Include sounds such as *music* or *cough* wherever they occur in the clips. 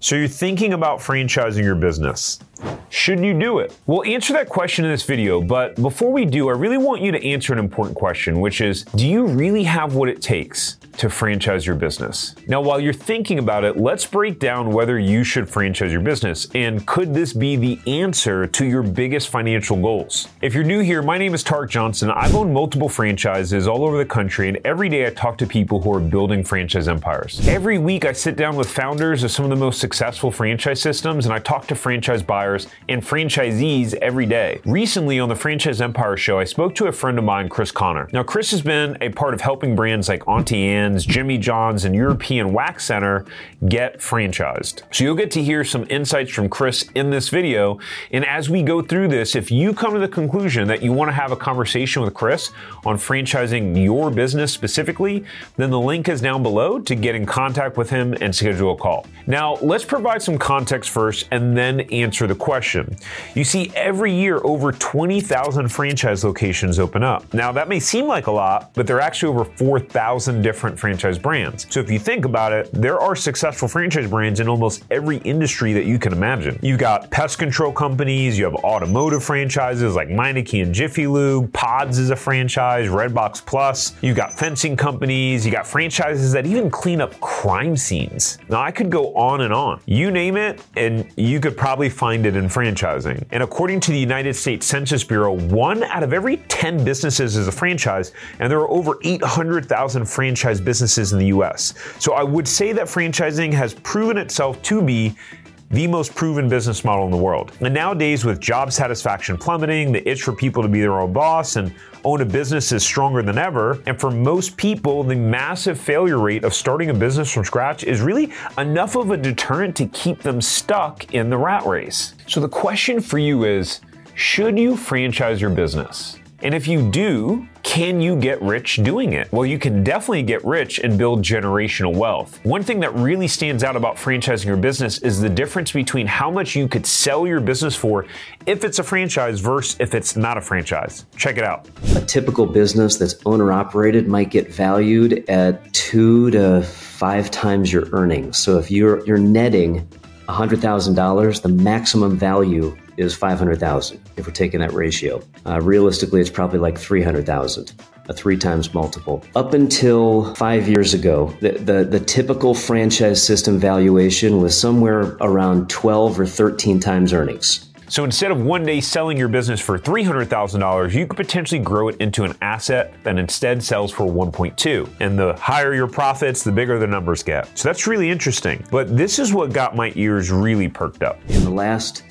So you're thinking about franchising your business. Should you do it? We'll answer that question in this video, but before we do, I really want you to answer an important question, which is Do you really have what it takes to franchise your business? Now, while you're thinking about it, let's break down whether you should franchise your business and could this be the answer to your biggest financial goals? If you're new here, my name is Tark Johnson. I've owned multiple franchises all over the country, and every day I talk to people who are building franchise empires. Every week, I sit down with founders of some of the most successful franchise systems, and I talk to franchise buyers and franchisees every day. Recently on the Franchise Empire show, I spoke to a friend of mine, Chris Conner. Now, Chris has been a part of helping brands like Auntie Anne's, Jimmy John's, and European Wax Center get franchised. So you'll get to hear some insights from Chris in this video. And as we go through this, if you come to the conclusion that you want to have a conversation with Chris on franchising your business specifically, then the link is down below to get in contact with him and schedule a call. Now, let's provide some context first and then answer the question. You see, every year over 20,000 franchise locations open up. Now, that may seem like a lot, but there are actually over 4,000 different franchise brands. So if you think about it, there are successful franchise brands in almost every industry that you can imagine. You've got pest control companies, you have automotive franchises like Meineke and Jiffy Lube, Pods is a franchise, Redbox Plus, you've got fencing companies, you got franchises that even clean up crime scenes. Now, I could go on and on. You name it, and you could probably find it in franchising. And according to the United States Census Bureau, one out of every 10 businesses is a franchise, and there are over 800,000 franchise businesses in the US. So I would say that franchising has proven itself to be the most proven business model in the world. And nowadays, with job satisfaction plummeting, the itch for people to be their own boss and own a business is stronger than ever. And for most people, the massive failure rate of starting a business from scratch is really enough of a deterrent to keep them stuck in the rat race. So the question for you is should you franchise your business? And if you do, can you get rich doing it? Well, you can definitely get rich and build generational wealth. One thing that really stands out about franchising your business is the difference between how much you could sell your business for if it's a franchise versus if it's not a franchise. Check it out. A typical business that's owner operated might get valued at two to five times your earnings. So if you're you're netting $100,000, the maximum value is 500,000 if we're taking that ratio. Uh, realistically, it's probably like 300,000 a three times multiple. Up until five years ago, the, the, the, typical franchise system valuation was somewhere around 12 or 13 times earnings. So instead of one day selling your business for $300,000, you could potentially grow it into an asset that instead sells for 1.2. And the higher your profits, the bigger the numbers get. So that's really interesting. But this is what got my ears really perked up. In the last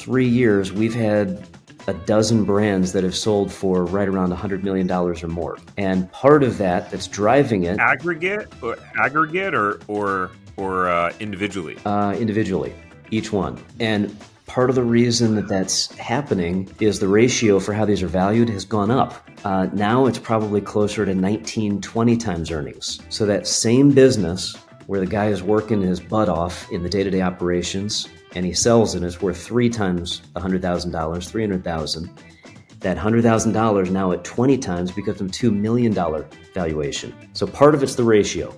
three years, we've had a dozen brands that have sold for right around $100 million or more. And part of that that's driving it aggregate or aggregate or or or uh, individually? Uh, individually, each one. And part of the reason that that's happening is the ratio for how these are valued has gone up. Uh, now it's probably closer to 19, 20 times earnings. So that same business where the guy is working his butt off in the day to day operations and he sells it, it's worth three times $100,000, 300000 That $100,000 now at 20 times becomes a $2 million valuation. So part of it's the ratio.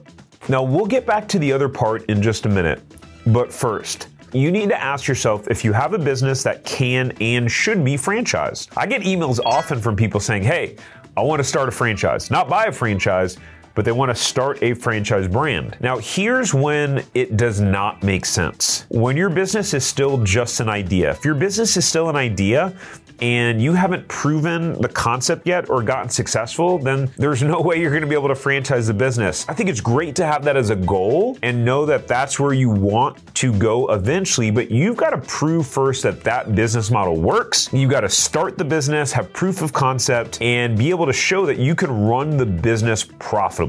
Now, we'll get back to the other part in just a minute. But first, you need to ask yourself if you have a business that can and should be franchised. I get emails often from people saying, hey, I want to start a franchise, not buy a franchise but they want to start a franchise brand. Now, here's when it does not make sense. When your business is still just an idea, if your business is still an idea, and you haven't proven the concept yet or gotten successful, then there's no way you're going to be able to franchise the business. I think it's great to have that as a goal and know that that's where you want to go eventually, but you've got to prove first that that business model works. You've got to start the business, have proof of concept, and be able to show that you can run the business profitably.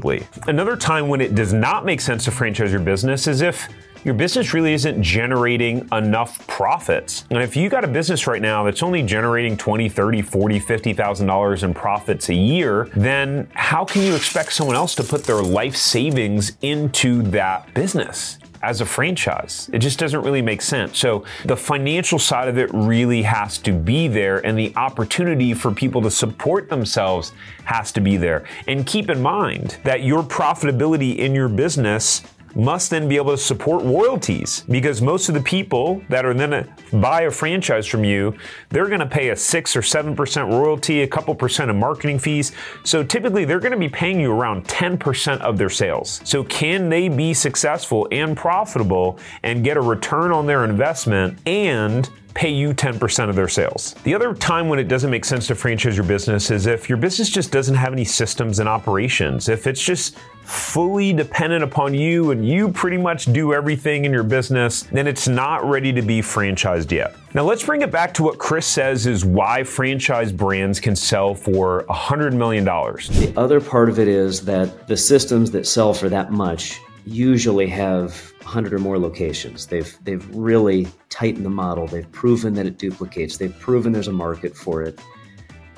Another time when it does not make sense to franchise your business is if your business really isn't generating enough profits. And if you got a business right now that's only generating 20, 30, 40, 50,000 dollars in profits a year, then how can you expect someone else to put their life savings into that business? As a franchise. It just doesn't really make sense. So the financial side of it really has to be there, and the opportunity for people to support themselves has to be there. And keep in mind that your profitability in your business must then be able to support royalties because most of the people that are then to buy a franchise from you, they're going to pay a 6 or 7% royalty, a couple percent of marketing fees. So typically they're going to be paying you around 10% of their sales. So can they be successful and profitable and get a return on their investment and pay you 10% of their sales. The other time when it doesn't make sense to franchise your business is if your business just doesn't have any systems and operations. If it's just fully dependent upon you and you pretty much do everything in your business, then it's not ready to be franchised yet. Now let's bring it back to what Chris says is why franchise brands can sell for $100 million. The other part of it is that the systems that sell for that much usually have 100 or more locations. They've they've really tightened the model. They've proven that it duplicates. They've proven there's a market for it.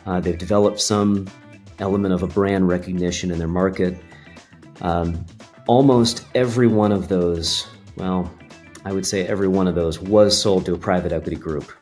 Uh, they've developed some element of a brand recognition in their market. Um, almost every one of those, well, I would say every one of those was sold to a private equity group.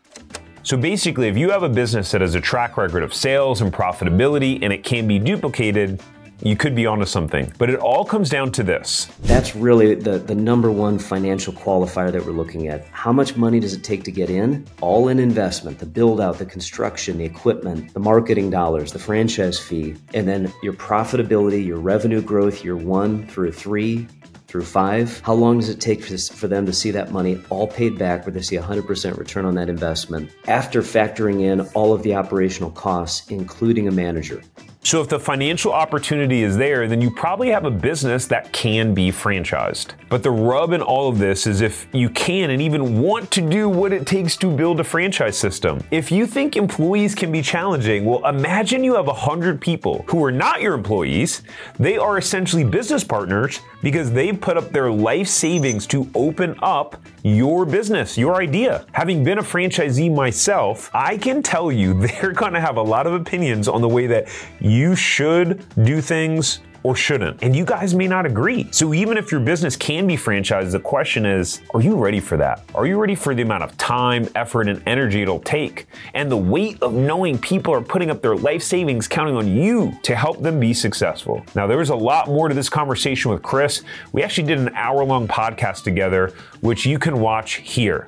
So basically, if you have a business that has a track record of sales and profitability and it can be duplicated, you could be onto something. But it all comes down to this. That's really the, the number one financial qualifier that we're looking at. How much money does it take to get in? All in investment, the build out, the construction, the equipment, the marketing dollars, the franchise fee, and then your profitability, your revenue growth year one through three, through five. How long does it take for them to see that money all paid back where they see 100% return on that investment after factoring in all of the operational costs, including a manager? So, if the financial opportunity is there, then you probably have a business that can be franchised. But the rub in all of this is if you can and even want to do what it takes to build a franchise system. If you think employees can be challenging, well, imagine you have 100 people who are not your employees. They are essentially business partners because they've put up their life savings to open up your business, your idea. Having been a franchisee myself, I can tell you *laughs* they're gonna have a lot of opinions on the way that you should do things or shouldn't. And you guys may not agree. So even if your business can be franchised, the question is, are you ready for that? Are you ready for the amount of time, effort, and energy it'll take? And the weight of knowing people are putting up their life savings counting on you to help them be successful. Now, there was a lot more to this conversation with Chris. We actually did an hour long podcast together, which you can watch here.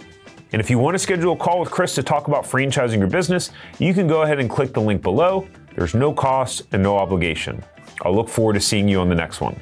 And if you want to schedule a call with Chris to talk about franchising your business, you can go ahead and click the link below. There's no cost and no obligation. I'll look forward to seeing you on the next one.